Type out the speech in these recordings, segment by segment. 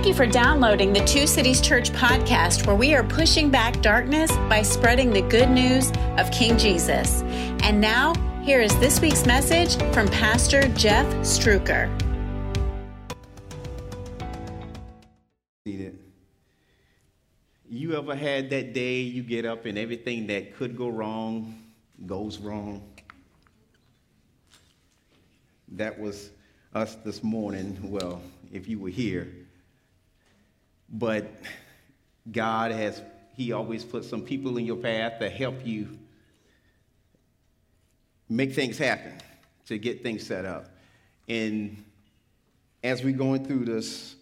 Thank you for downloading the Two Cities Church podcast, where we are pushing back darkness by spreading the good news of King Jesus. And now, here is this week's message from Pastor Jeff Struker. You ever had that day you get up and everything that could go wrong goes wrong? That was us this morning. Well, if you were here. But God has, He always puts some people in your path to help you make things happen, to get things set up. And as we're going through this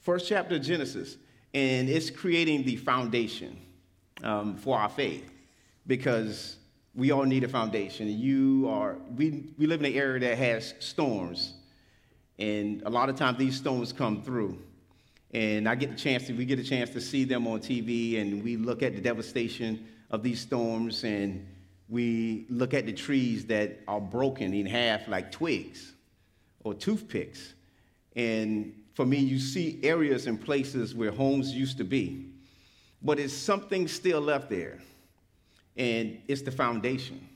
first chapter of Genesis, and it's creating the foundation um, for our faith because we all need a foundation. You are, we, we live in an area that has storms, and a lot of times these storms come through. And I get the chance we get a chance to see them on TV, and we look at the devastation of these storms, and we look at the trees that are broken in half like twigs or toothpicks. And for me, you see areas and places where homes used to be, but it's something still left there and it's the foundation.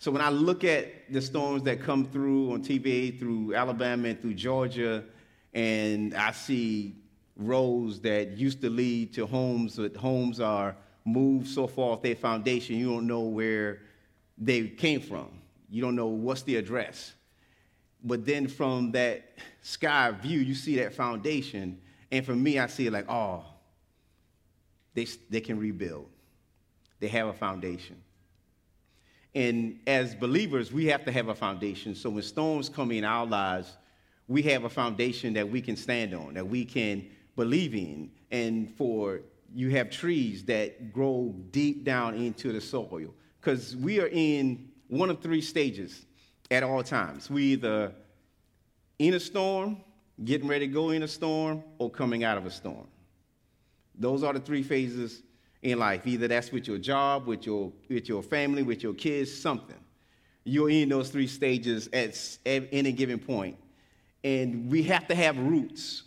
So when I look at the storms that come through on TV, through Alabama and through Georgia, and I see roads that used to lead to homes, but homes are moved so far off their foundation, you don't know where they came from. You don't know what's the address. But then from that sky view, you see that foundation. And for me, I see it like, oh, they, they can rebuild they have a foundation. And as believers, we have to have a foundation. So when storms come in our lives, we have a foundation that we can stand on, that we can believe in. And for you have trees that grow deep down into the soil. Because we are in one of three stages at all times. We either in a storm, getting ready to go in a storm, or coming out of a storm. Those are the three phases in life. Either that's with your job, with your, with your family, with your kids, something. You're in those three stages at, any given point. And we have to have roots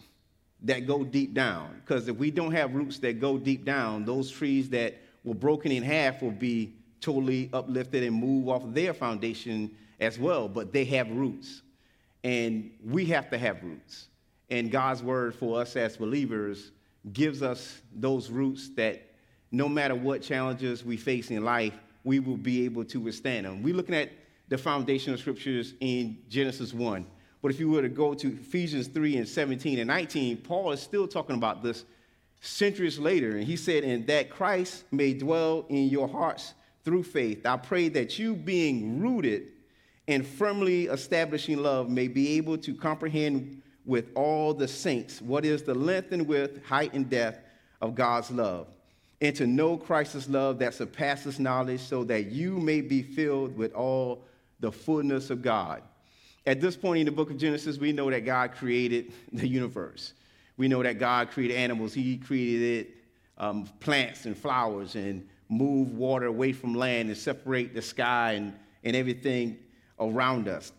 that go deep down. Because if we don't have roots that go deep down, those trees that were broken in half will be totally uplifted and move off their foundation as well. But they have roots. And we have to have roots. And God's word for us as believers gives us those roots that no matter what challenges we face in life, we will be able to withstand them. We're looking at the foundational scriptures in Genesis 1. But if you were to go to Ephesians 3 and 17 and 19, Paul is still talking about this centuries later. And he said, And that Christ may dwell in your hearts through faith. I pray that you, being rooted and firmly establishing love, may be able to comprehend with all the saints what is the length and width, height and depth of God's love and to know Christ's love that surpasses knowledge, so that you may be filled with all the fullness of God. At this point in the book of Genesis, we know that God created the universe. We know that God created animals. He created um, plants and flowers and move water away from land and separate the sky and, and everything around us.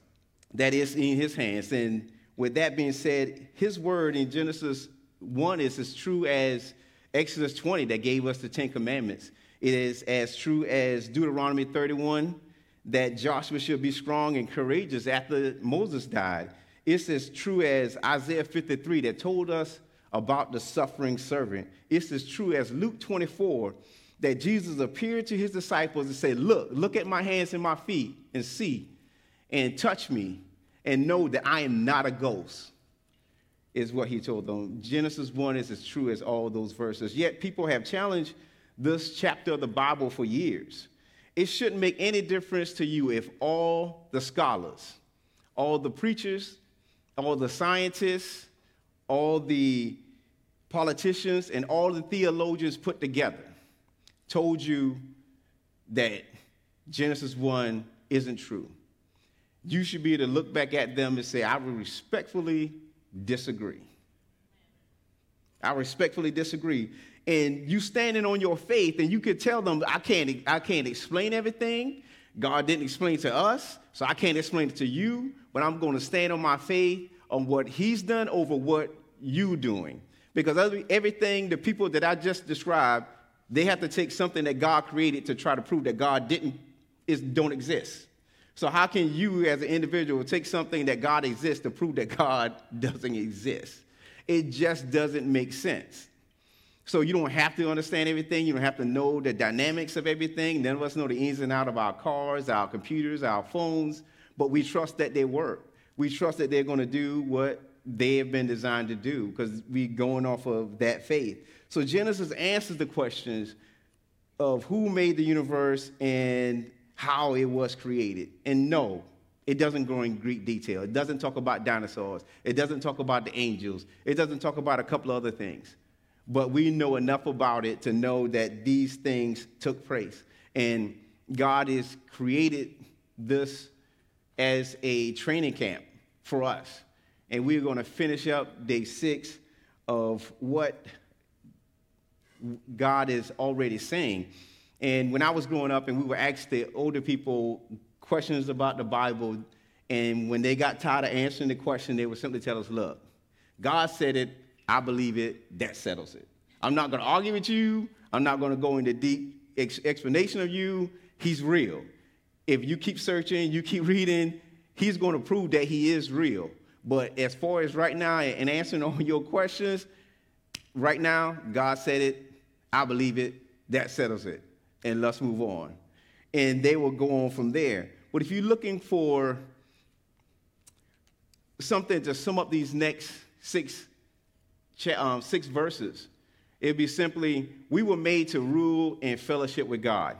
That is in his hands. And with that being said, his word in Genesis 1 is as true as Exodus 20 that gave us the Ten Commandments. It is as true as Deuteronomy 31 that Joshua should be strong and courageous after Moses died. It's as true as Isaiah 53 that told us about the suffering servant. It's as true as Luke 24 that Jesus appeared to his disciples and said, Look, look at my hands and my feet and see and touch me and know that I am not a ghost is what he told them. Genesis 1 is as true as all those verses. Yet people have challenged this chapter of the Bible for years. It shouldn't make any difference to you if all the scholars, all the preachers, all the scientists, all the politicians, and all the theologians put together told you that Genesis 1 isn't true. You should be able to look back at them and say, I will respectfully disagree. I respectfully disagree. And you standing on your faith, and you could tell them, I can't, I can't explain everything. God didn't explain to us, so I can't explain it to you, but I'm going to stand on my faith on what he's done over what you doing. Because everything, the people that I just described, they have to take something that God created to try to prove that God didn't is don't exist. So how can you as an individual take something that God exists to prove that God doesn't exist? It just doesn't make sense. So you don't have to understand everything. You don't have to know the dynamics of everything. None of us know the ins and out of our cars, our computers, our phones, but we trust that they work. We trust that they're going to do what they have been designed to do because we're going off of that faith. So Genesis answers the questions of who made the universe and how it was created. And no, it doesn't go in Greek detail. It doesn't talk about dinosaurs. It doesn't talk about the angels. It doesn't talk about a couple other things. But we know enough about it to know that these things took place. And God has created this as a training camp for us. And we're going to finish up day six of what God is already saying. And when I was growing up and we were asked the older people questions about the Bible, and when they got tired of answering the question, they would simply tell us, look, God said it, I believe it, that settles it. I'm not going to argue with you. I'm not going to go into deep ex- explanation of you. He's real. If you keep searching, you keep reading, he's going to prove that he is real. But as far as right now and answering all your questions, right now, God said it, I believe it, that settles it. And let's move on. And they will go on from there. But if you're looking for something to sum up these next six, um, six verses, it'd be simply we were made to rule in fellowship with God.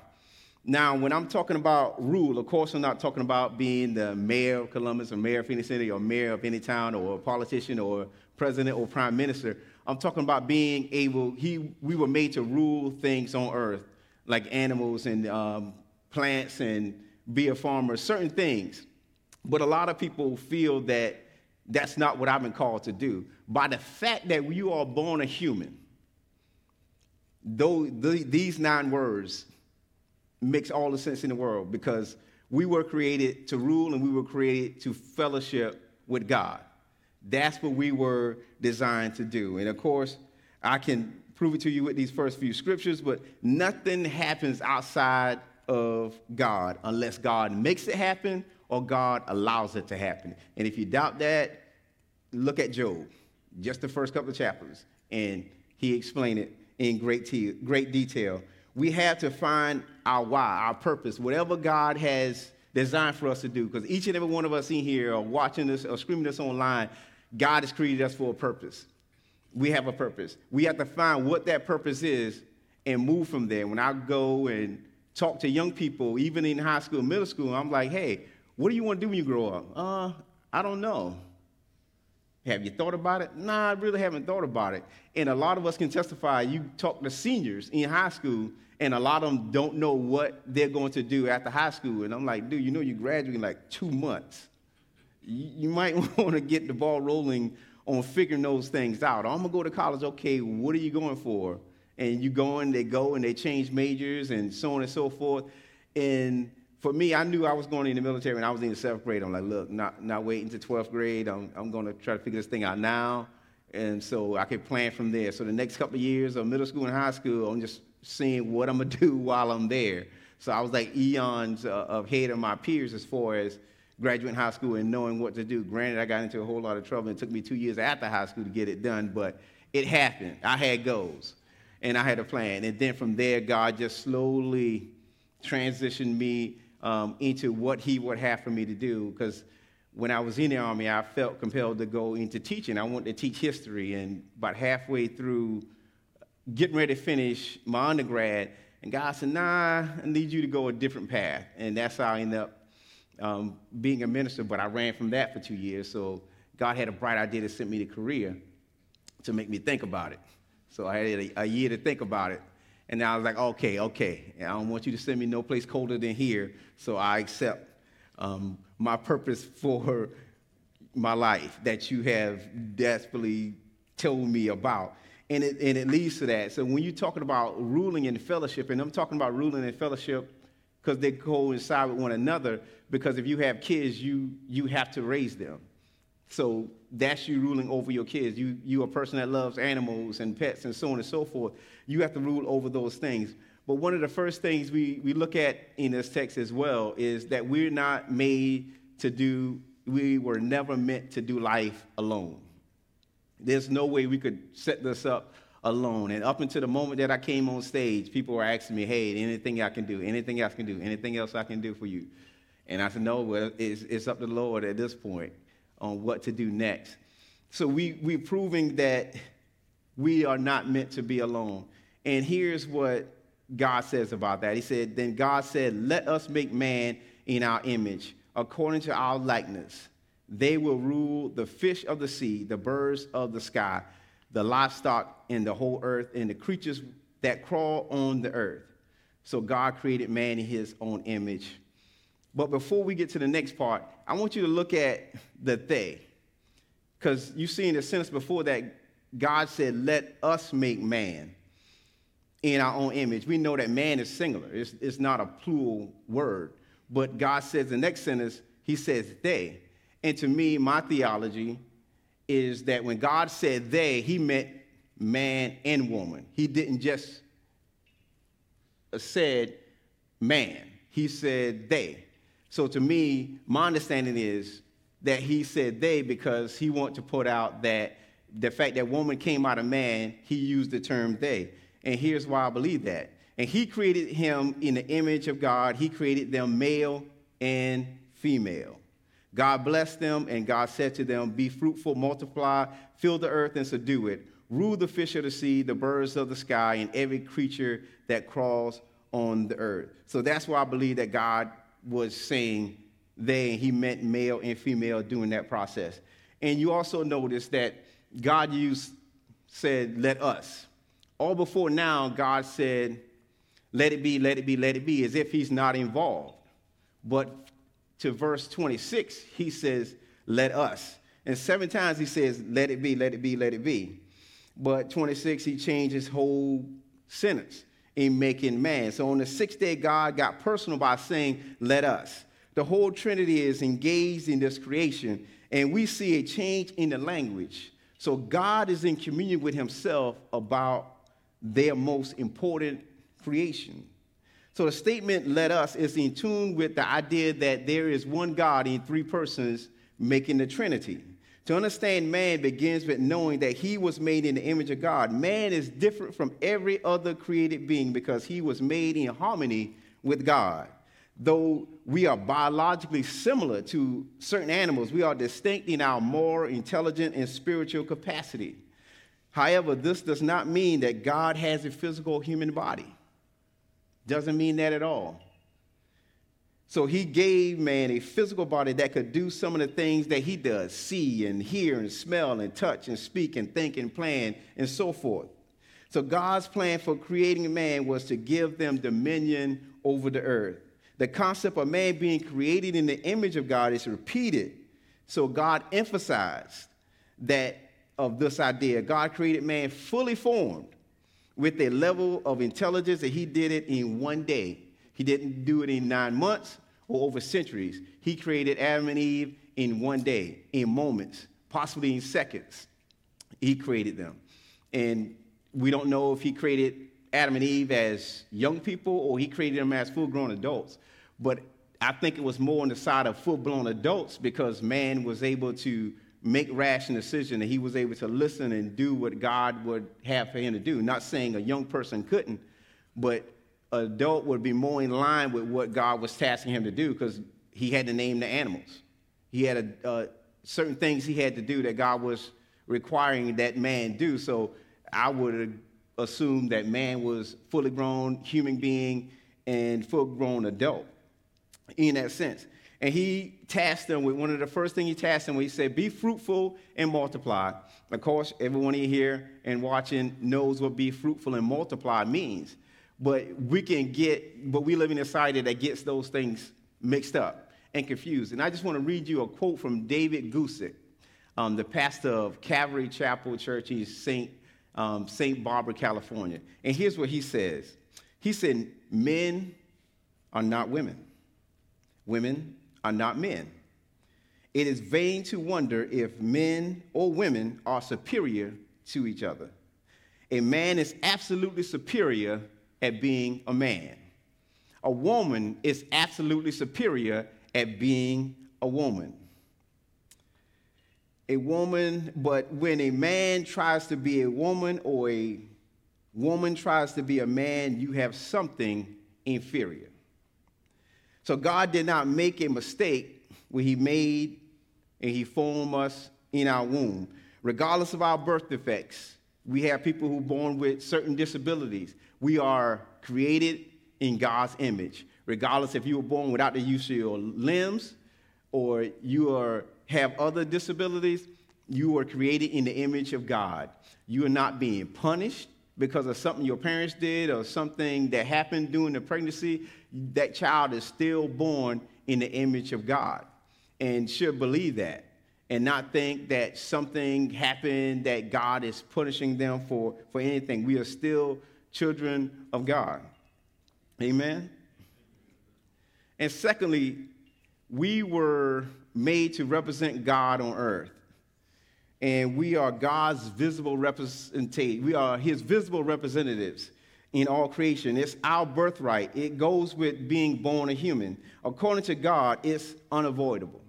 Now, when I'm talking about rule, of course, I'm not talking about being the mayor of Columbus or mayor of Phenix City or mayor of any town or a politician or president or prime minister. I'm talking about being able, he, we were made to rule things on earth, like animals and um, plants and be a farmer, certain things. But a lot of people feel that that's not what I've been called to do. By the fact that you are born a human, though the, these nine words makes all the sense in the world because we were created to rule and we were created to fellowship with God. That's what we were designed to do. And of course, I can prove it to you with these first few scriptures, but nothing happens outside of God unless God makes it happen or God allows it to happen. And if you doubt that, look at Job, just the first couple of chapters, and he explained it in great, te- great detail. We have to find our why, our purpose, whatever God has designed for us to do. Because each and every one of us in here or watching this or screaming this online, God has created us for a purpose. We have a purpose. We have to find what that purpose is and move from there. When I go and talk to young people, even in high school, middle school, I'm like, hey, what do you want to do when you grow up? Uh, I don't know. Have you thought about it? Nah, I really haven't thought about it. And a lot of us can testify. You talk to seniors in high school, and a lot of them don't know what they're going to do after high school. And I'm like, dude, you know you graduate in like two months. You, you might want to get the ball rolling on figuring those things out. I'm gonna go to college. Okay, what are you going for? And you go and they go and they change majors and so on and so forth. And for me, I knew I was going in the military when I was in the seventh grade. I'm like, look, not, not waiting to 12th grade. I'm, I'm to try to figure this thing out now. And so I could plan from there. So the next couple of years of middle school and high school, I'm just seeing what I'm to do while I'm there. So I was like eons uh, ahead of my peers as far as graduating high school and knowing what to do. Granted, I got into a whole lot of trouble. It took me two years after high school to get it done, but it happened. I had goals and I had a plan. And then from there, God just slowly transitioned me um, into what he would have for me to do. Because when I was in the Army, I felt compelled to go into teaching. I wanted to teach history. And about halfway through getting ready to finish my undergrad, and God said, Nah, I need you to go a different path. And that's how I ended up um, being a minister. But I ran from that for two years. So God had a bright idea to send me to Korea to make me think about it. So I had a, a year to think about it. And I was like, okay, okay. I don't want you to send me no place colder than here, so I accept um, my purpose for my life that you have desperately told me about. And it, and it leads to that. So when you're talking about ruling and fellowship, and I'm talking about ruling and fellowship because they coincide with one another, because if you have kids, you, you have to raise them. So that's you ruling over your kids. You, you're a person that loves animals and pets and so on and so forth. You have to rule over those things. But one of the first things we, we look at in this text as well is that we're not made to do, we were never meant to do life alone. There's no way we could set this up alone. And up until the moment that I came on stage, people were asking me, hey, anything I can do, anything else I can do, anything else I can do for you. And I said, no, well, it's, it's up to the Lord at this point on what to do next. So we, we're proving that we are not meant to be alone. And here's what God says about that. He said, Then God said, Let us make man in our image, according to our likeness. They will rule the fish of the sea, the birds of the sky, the livestock and the whole earth, and the creatures that crawl on the earth. So God created man in his own image. But before we get to the next part, I want you to look at the they. Because you see in the sentence before that, God said, Let us make man in our own image. We know that man is singular, it's, it's not a plural word. But God says the next sentence, He says they. And to me, my theology is that when God said they, He meant man and woman. He didn't just uh, said man, He said they. So to me, my understanding is that He said they because He wanted to put out that the fact that woman came out of man, He used the term they. And here's why I believe that. And he created him in the image of God. He created them male and female. God blessed them, and God said to them, Be fruitful, multiply, fill the earth, and subdue it. Rule the fish of the sea, the birds of the sky, and every creature that crawls on the earth. So that's why I believe that God was saying they, he meant male and female during that process. And you also notice that God used, said, Let us all before now, God said, let it be, let it be, let it be, as if he's not involved. But to verse 26, he says, let us. And seven times he says, let it be, let it be, let it be. But 26, he changed his whole sentence in making man. So on the sixth day, God got personal by saying, let us. The whole Trinity is engaged in this creation, and we see a change in the language. So God is in communion with himself about their most important creation. So the statement, let us, is in tune with the idea that there is one God in three persons making the Trinity. To understand man begins with knowing that he was made in the image of God. Man is different from every other created being because he was made in harmony with God. Though we are biologically similar to certain animals, we are distinct in our moral, intelligent, and spiritual capacity. However, this does not mean that God has a physical human body. Doesn't mean that at all. So he gave man a physical body that could do some of the things that he does see and hear and smell and touch and speak and think and plan and so forth. So God's plan for creating man was to give them dominion over the earth. The concept of man being created in the image of God is repeated. So God emphasized that of this idea. God created man fully formed with a level of intelligence that he did it in one day. He didn't do it in nine months or over centuries. He created Adam and Eve in one day, in moments, possibly in seconds. He created them. And we don't know if he created Adam and Eve as young people or he created them as full grown adults. But I think it was more on the side of full blown adults because man was able to make rational decision and he was able to listen and do what God would have for him to do. Not saying a young person couldn't, but adult would be more in line with what God was tasking him to do because he had to name the animals. He had a, uh, certain things he had to do that God was requiring that man do. So I would assume that man was fully grown human being and full grown adult in that sense. And he tasked them with one of the first things he tasked them with. He said, Be fruitful and multiply. Of course, everyone here and watching knows what be fruitful and multiply means. But we can get, but we live in a society that gets those things mixed up and confused. And I just want to read you a quote from David Guzik, um, the pastor of Calvary Chapel Church in St. Um, St. Barbara, California. And here's what he says He said, Men are not women, women are not men. it is vain to wonder if men or women are superior to each other. A man is absolutely superior at being a man. A woman is absolutely superior at being a woman. A woman, but when a man tries to be a woman or a woman tries to be a man, you have something inferior. So God did not make a mistake when He made and He formed us in our womb. Regardless of our birth defects, we have people who are born with certain disabilities. We are created in God's image. Regardless if you were born without the use of your limbs or you are, have other disabilities, you are created in the image of God. You are not being punished because of something your parents did or something that happened during the pregnancy. That child is still born in the image of God and should believe that and not think that something happened that God is punishing them for, for anything. We are still children of God. Amen? And secondly, we were made to represent God on earth. And we are God's visible representation. We are his visible representatives in all creation. It's our birthright. It goes with being born a human. According to God, it's unavoidable.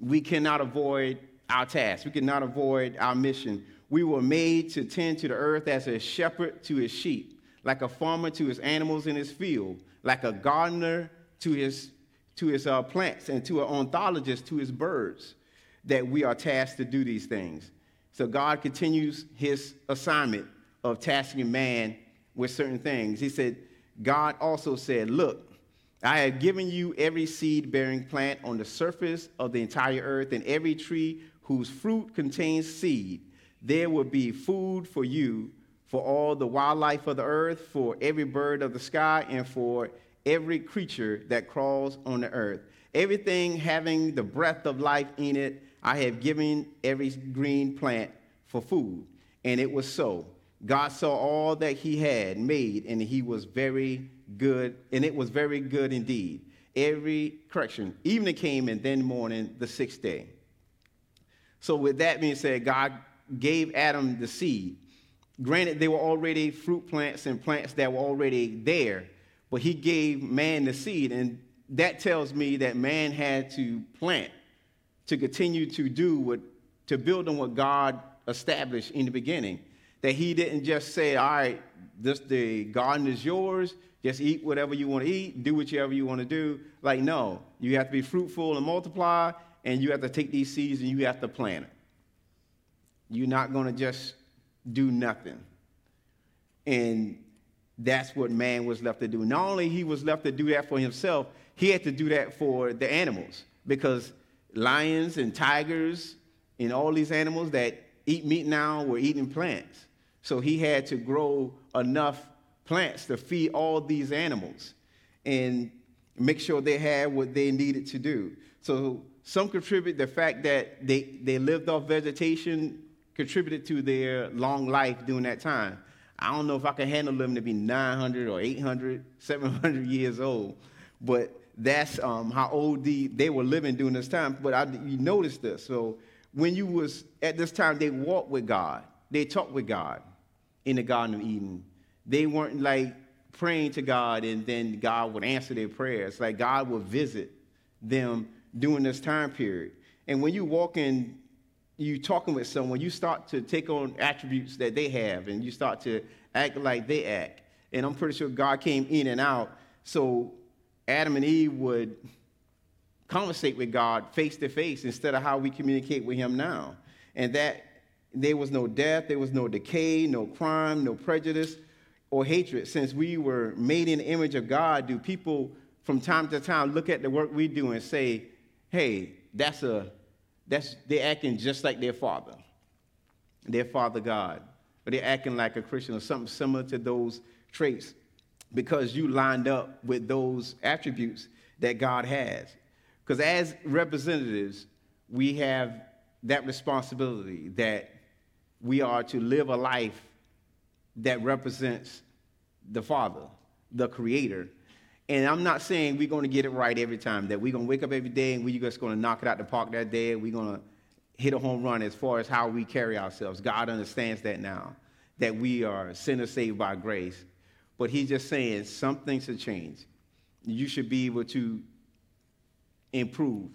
We cannot avoid our task. We cannot avoid our mission. We were made to tend to the earth as a shepherd to his sheep, like a farmer to his animals in his field, like a gardener to his, to his uh, plants and to an ornithologist to his birds, that we are tasked to do these things. So God continues his assignment of tasking man with certain things. He said, God also said, Look, I have given you every seed bearing plant on the surface of the entire earth and every tree whose fruit contains seed. There will be food for you, for all the wildlife of the earth, for every bird of the sky, and for every creature that crawls on the earth. Everything having the breath of life in it, I have given every green plant for food. And it was so. God saw all that he had made, and he was very good, and it was very good indeed. Every correction, evening came, and then morning, the sixth day. So, with that being said, God gave Adam the seed. Granted, they were already fruit plants and plants that were already there, but he gave man the seed. And that tells me that man had to plant to continue to do what, to build on what God established in the beginning. That he didn't just say, all right, this, the garden is yours, just eat whatever you want to eat, do whatever you want to do. Like, no, you have to be fruitful and multiply, and you have to take these seeds and you have to plant it. You're not going to just do nothing. And that's what man was left to do. Not only he was left to do that for himself, he had to do that for the animals because lions and tigers and all these animals that eat meat now were eating plants. So he had to grow enough plants to feed all these animals and make sure they had what they needed to do. So some contribute the fact that they, they lived off vegetation contributed to their long life during that time. I don't know if I can handle them to be 900 or 800, 700 years old, but that's um, how old the, they were living during this time. But I, you notice this. So when you was at this time, they walked with God. They talked with God in the Garden of Eden. They weren't like praying to God and then God would answer their prayers. Like God would visit them during this time period. And when you walk in you talking with someone, you start to take on attributes that they have and you start to act like they act. And I'm pretty sure God came in and out. So Adam and Eve would conversate with God face to face instead of how we communicate with Him now. And that there was no death, there was no decay, no crime, no prejudice or hatred. Since we were made in the image of God, do people from time to time look at the work we do and say, hey, that's a that's, they're acting just like their father, their father God. Or they're acting like a Christian or something similar to those traits because you lined up with those attributes that God has. Because as representatives, we have that responsibility that we are to live a life that represents the Father, the Creator. And I'm not saying we're going to get it right every time, that we're going to wake up every day and we're just going to knock it out the park that day. We're going to hit a home run as far as how we carry ourselves. God understands that now, that we are sinners saved by grace. But He's just saying some things have changed. You should be able to improve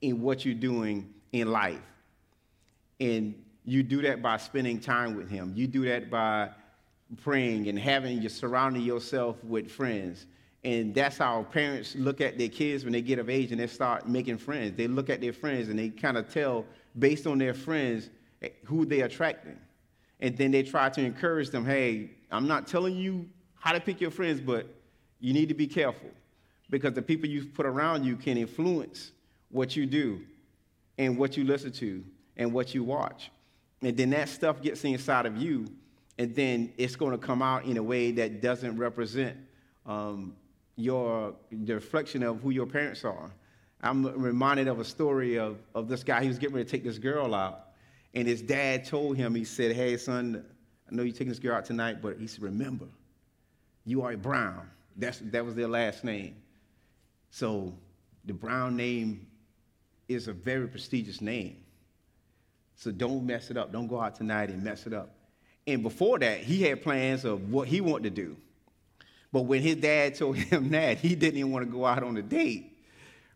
in what you're doing in life. And you do that by spending time with Him. You do that by praying and having you surrounding yourself with friends. And that's how parents look at their kids when they get of age and they start making friends. They look at their friends and they kind of tell, based on their friends, eh, who they're attracting. And then they try to encourage them hey, I'm not telling you how to pick your friends, but you need to be careful because the people you put around you can influence what you do and what you listen to and what you watch. And then that stuff gets inside of you, and then it's going to come out in a way that doesn't represent um, your the reflection of who your parents are. I'm reminded of a story of, of this guy. He was getting ready to take this girl out, and his dad told him, he said, Hey, son, I know you're taking this girl out tonight, but he said, Remember, you are a Brown. That's, that was their last name. So the Brown name is a very prestigious name. So don't mess it up. Don't go out tonight and mess it up. And before that, he had plans of what he wanted to do. But when his dad told him that, he didn't even want to go out on a date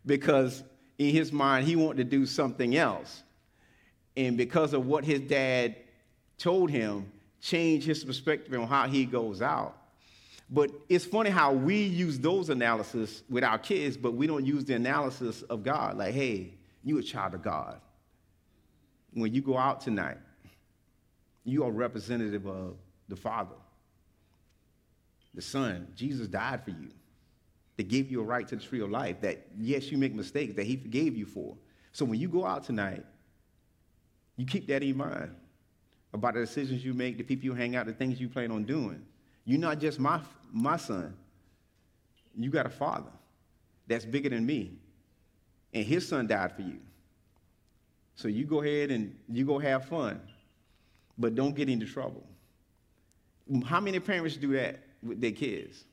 because in his mind, he wanted to do something else. And because of what his dad told him, changed his perspective on how he goes out. But it's funny how we use those analysis with our kids, but we don't use the analysis of God. Like, hey, you a child of God when you go out tonight, you are representative of the Father, the Son. Jesus died for you to give you a right to the tree of life that, yes, you make mistakes that He forgave you for. So when you go out tonight, you keep that in mind about the decisions you make, the people you hang out, the things you plan on doing. You're not just my, my son, you got a father that's bigger than me, and his son died for you. So you go ahead and you go have fun, but don't get into trouble. How many parents do that with their kids?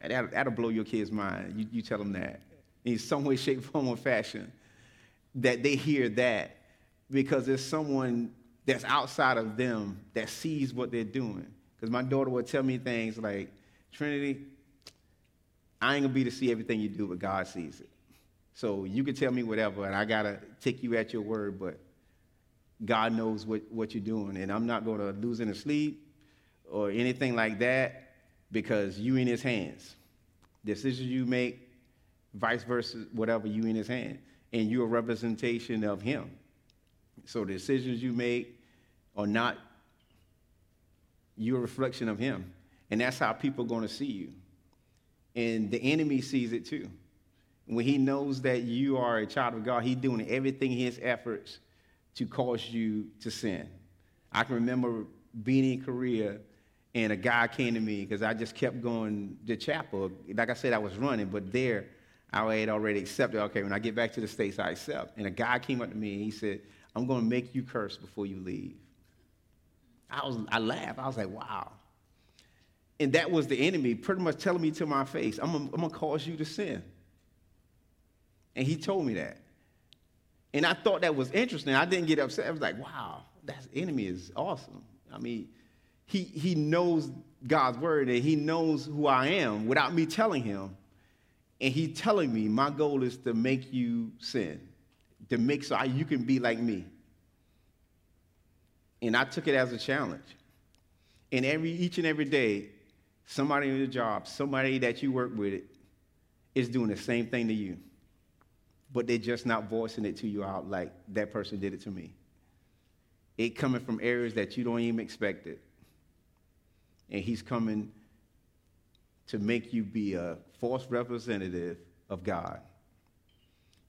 And that'll, that'll blow your kid's mind. You, you tell them that in some way, shape, form, or fashion, that they hear that because there's someone that's outside of them that sees what they're doing. Because my daughter would tell me things like, Trinity, I ain't gonna be to see everything you do, but God sees it. So you can tell me whatever, and I got to take you at your word, but God knows what, what you're doing. And I'm not to lose any sleep or anything like that because you in his hands. Decisions you make, vice versa, whatever, you in his hand. And you're a representation of him. So decisions you make are not, you're a reflection of him. And that's how people are to see you. And the enemy sees it too when he knows that you are a child of God, he's doing everything in his efforts to cause you to sin. I can remember being in Korea and a guy came to me because I just kept going to chapel. Like I said, I was running, but there I had already accepted, okay, when I get back to the States, I accept. And a guy came up to me and he said, I'm going to make you curse before you leave. I, was, I laughed. I was like, wow. And that was the enemy pretty much telling me to my face, I'm going to cause you to sin. And he told me that. And I thought that was interesting. I didn't get upset. I was like, wow, that enemy is awesome. I mean, he, he knows God's word and he knows who I am without me telling him. And he's telling me my goal is to make you sin, to make so you can be like me. And I took it as a challenge. And every each and every day, somebody in your job, somebody that you work with, is doing the same thing to you but they're just not voicing it to you out like that person did it to me. It coming from areas that you don't even expect it. And he's coming to make you be a false representative of God.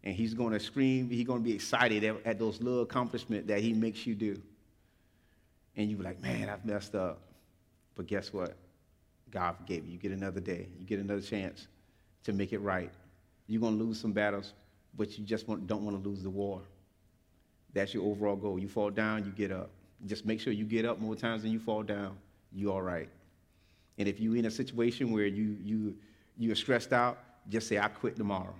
And he's going to scream, he's going to be excited at, at those little accomplishments that he makes you do. And you're like, man, I've messed up. But guess what? God forgave you. You get another day. You get another chance to make it right. You're going to lose some battles, but you just want, don't want to lose the war. That's your overall goal. You fall down, you get up. Just make sure you get up more times than you fall down. You're all right. And if you're in a situation where you you you're stressed out, just say, I quit tomorrow.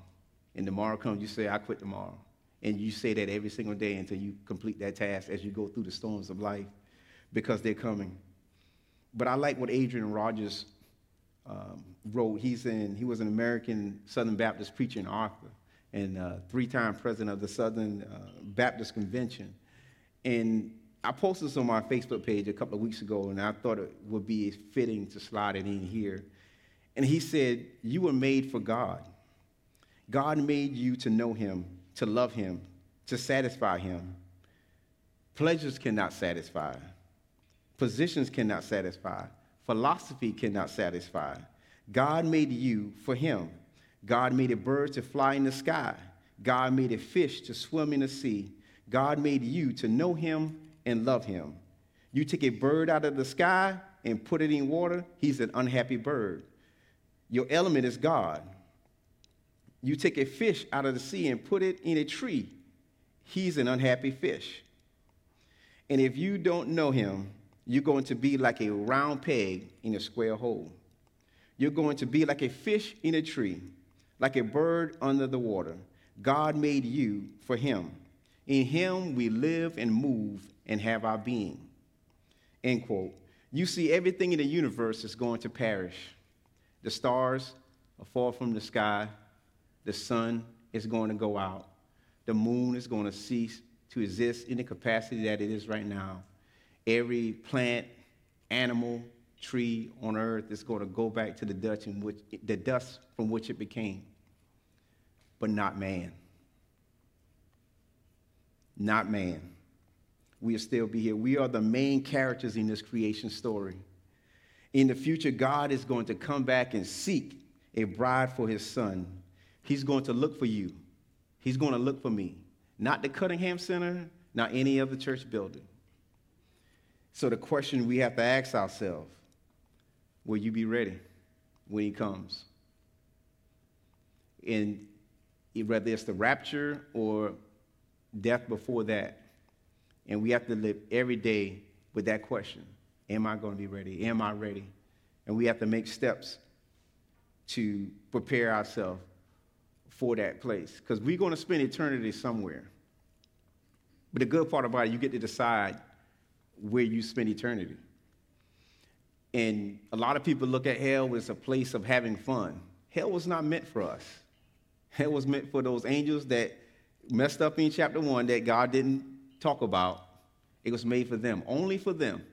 And tomorrow comes, you say, I quit tomorrow. And you say that every single day until you complete that task as you go through the storms of life because they're coming. But I like what Adrian Rogers um, wrote. He's in, he was an American Southern Baptist preacher in Arthur and uh, three-time president of the Southern uh, Baptist Convention. And I posted this on my Facebook page a couple of weeks ago, and I thought it would be fitting to slide it in here. And he said, You were made for God. God made you to know Him, to love Him, to satisfy Him. Pleasures cannot satisfy, positions cannot satisfy, philosophy cannot satisfy. God made you for Him. God made a bird to fly in the sky. God made a fish to swim in the sea. God made you to know Him and love Him. You take a bird out of the sky and put it in water, he's an unhappy bird. Your element is God. You take a fish out of the sea and put it in a tree, he's an unhappy fish. And if you don't know him, you're going to be like a round peg in a square hole. You're going to be like a fish in a tree, like a bird under the water. God made you for him. In him we live and move and have our being. End quote. You see, everything in the universe is going to perish. The stars will fall from the sky, the sun is going to go out, the moon is going to cease to exist in the capacity that it is right now. Every plant, animal, tree on earth is going to go back to the dust, which, the dust from which it became, but not man. Not man. We'll still be here. We are the main characters in this creation story. In the future, God is going to come back and seek a bride for his son. He's going to look for you. He's going to look for me. Not the Cunningham Center, not any other church building. So the question we have to ask ourselves will you be ready when he comes? And whether it's the rapture or death before that. And we have to live every day with that question Am I going to be ready? Am I ready? And we have to make steps to prepare ourselves for that place because we're going to spend eternity somewhere. But the good part about it, you get to decide where you spend eternity. And a lot of people look at hell as a place of having fun. Hell was not meant for us. Hell was meant for those angels that messed up in chapter one that God didn't talk about. It was made for them, only for them.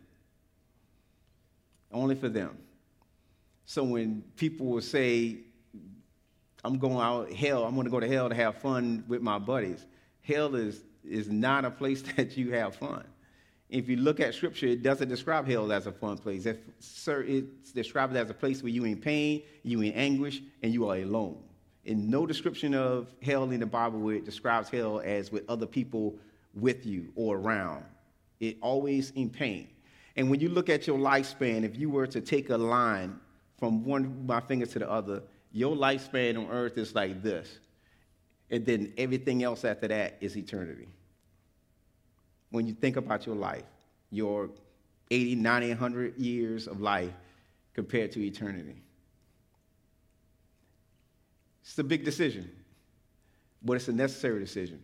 Only for them. So when people will say, I'm going out hell, I'm going to go to hell to have fun with my buddies, hell is, is not a place that you have fun. If you look at scripture, it doesn't describe hell as a fun place. It, sir, it's described as a place where you in pain, you in anguish, and you are alone. In no description of hell in the Bible where it describes hell as with other people with you or around. It always in pain. And when you look at your lifespan, if you were to take a line from one of my fingers to the other, your lifespan on earth is like this. And then everything else after that is eternity. When you think about your life, your 80, 90, 100 years of life compared to eternity. It's a big decision, but it's a necessary decision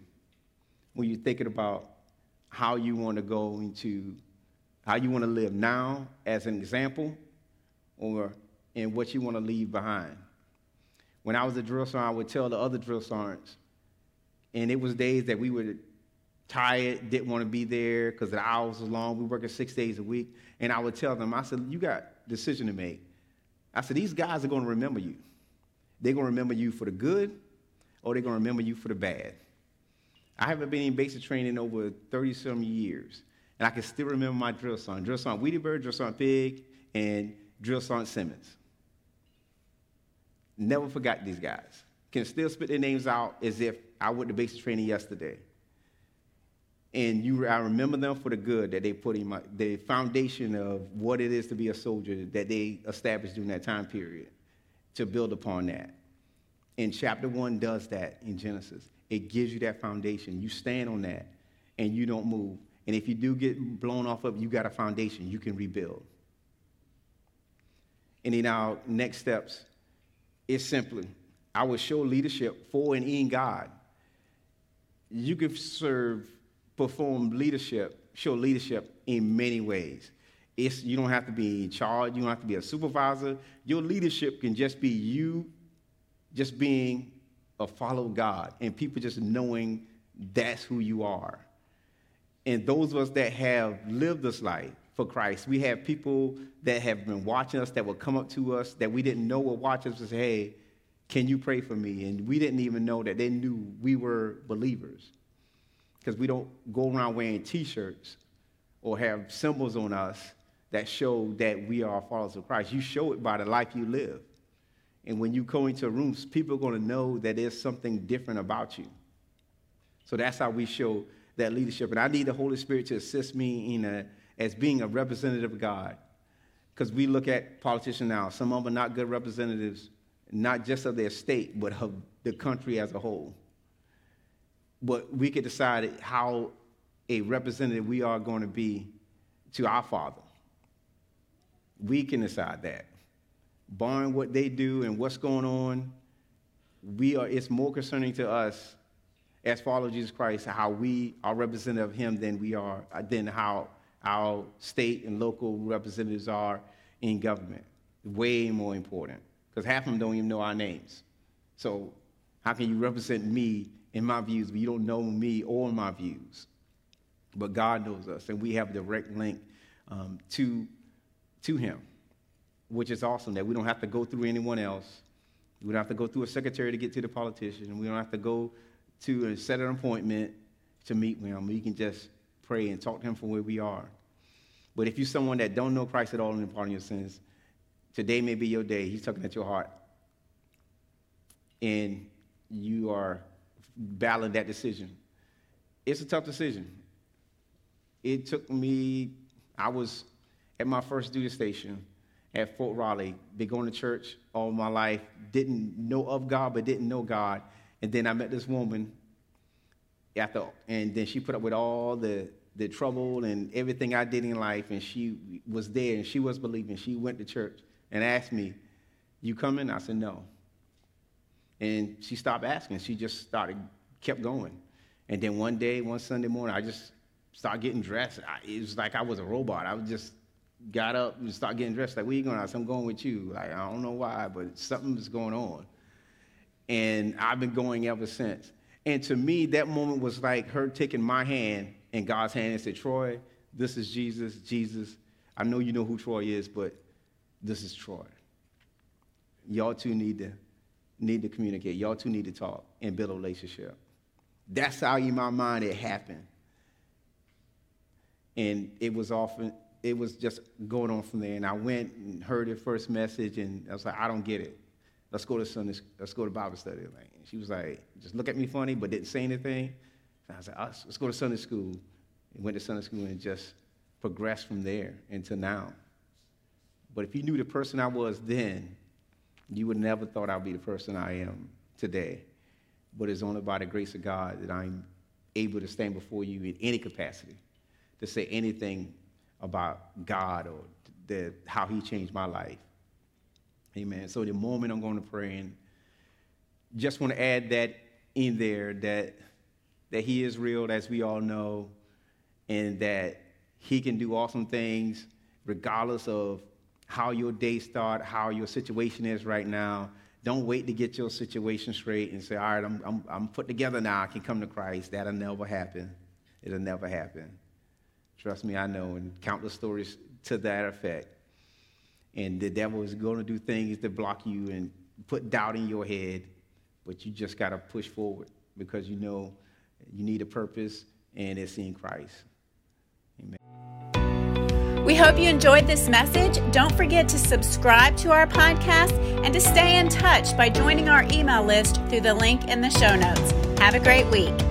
when you're thinking about how you want to go into, how you want to live now as an example, or in what you want to leave behind. When I was a drill sergeant, I would tell the other drill sergeants, and it was days that we were tired, didn't want to be there because the hours was long. We were working six days a week, and I would tell them, I said, "You got decision to make." I said, "These guys are going to remember you." They're going to remember you for the good or they're going to remember you for the bad. I haven't been in basic training over 30 some years, and I can still remember my drill sergeant, drill sergeant Wiedeberg, drill sergeant Pig, and drill sergeant Simmons. Never forgot these guys. Can still spit their names out as if I went to basic training yesterday. And you, I remember them for the good that they put in my, the foundation of what it is to be a soldier that they established during that time period to build upon that. And chapter one does that in Genesis. It gives you that foundation. You stand on that and you don't move. And if you do get blown off of, you got a foundation. You can rebuild. And in our next steps, is simply I will show leadership for and in God. You can serve, perform leadership, show leadership in many ways. It's, you don't have to be in charge, you don't have to be a supervisor. Your leadership can just be you just being a follow God and people just knowing that's who you are. And those of us that have lived this life for Christ, we have people that have been watching us that will come up to us that we didn't know were watching us and say, hey, can you pray for me? And we didn't even know that they knew we were believers because we don't go around wearing t shirts or have symbols on us that show that we are followers of Christ. You show it by the life you live. And when you go into rooms, people are going to know that there's something different about you. So that's how we show that leadership. And I need the Holy Spirit to assist me in a, as being a representative of God. Because we look at politicians now, some of them are not good representatives, not just of their state, but of the country as a whole. But we can decide how a representative we are going to be to our Father. We can decide that. Barring what they do and what's going on, we are, it's more concerning to us as followers of Jesus Christ, how we are representative of Him than we are, than how our state and local representatives are in government. Way more important, because half of them don't even know our names. So, how can you represent me in my views, but you don't know me or my views? But God knows us, and we have a direct link um, to, to Him, which is awesome that we don't have to go through anyone else. We don't have to go through a secretary to get to the politician. We don't have to go to set an appointment to meet with him. We can just pray and talk to him from where we are. But if you're someone that don't know Christ at all and the pardon your sins, today may be your day. He's tugging at your heart. And you are battling that decision. It's a tough decision. It took me, I was at my first duty station at Fort Riley, been going to church all my life, didn't know of God, but didn't know God. And then I met this woman after, and then she put up with all the, the trouble and everything I did in life, and she was there and she was believing. She went to church and asked me, You coming? I said, No. And she stopped asking. She just started, kept going. And then one day, one Sunday morning, I just started getting dressed. I, it was like I was a robot. I was just got up and started getting dressed. Like, where you going? I said, I'm going with you. Like, I don't know why, but something's going on. And I've been going ever since. And to me, that moment was like her taking my hand in God's hand and said, Troy, this is Jesus. Jesus, I know you know who Troy is, but this is Troy. Y'all two need to need to communicate. Y'all two need to talk and build a relationship. That's how in my mind it happened. And it was often, it was just going on from there. And I went and heard her first message, and I was like, I don't get it let's go to Sunday, let's go to Bible study. Like, she was like, just look at me funny, but didn't say anything. And I was like, oh, let's go to Sunday school. And went to Sunday school and just progressed from there into now. But if you knew the person I was then, you would never thought I'd be the person I am today. But it's only by the grace of God that I'm able to stand before you in any capacity to say anything about God or the, how He changed my life. Amen. So the moment I'm going to pray, and just want to add that in there that that He is real, as we all know, and that He can do awesome things regardless of how your day start, how your situation is right now. Don't wait to get your situation straight and say, all right, I'm, I'm, I'm put together now. I can come to Christ. That'll never happen. It'll never happen. Trust me, I know, and countless stories to that effect. And the devil is going to do things to block you and put doubt in your head, but you just got to push forward because you know you need a purpose and it's in Christ. Amen. We hope you enjoyed this message. Don't forget to subscribe to our podcast and to stay in touch by joining our email list through the link in the show notes. Have a great week.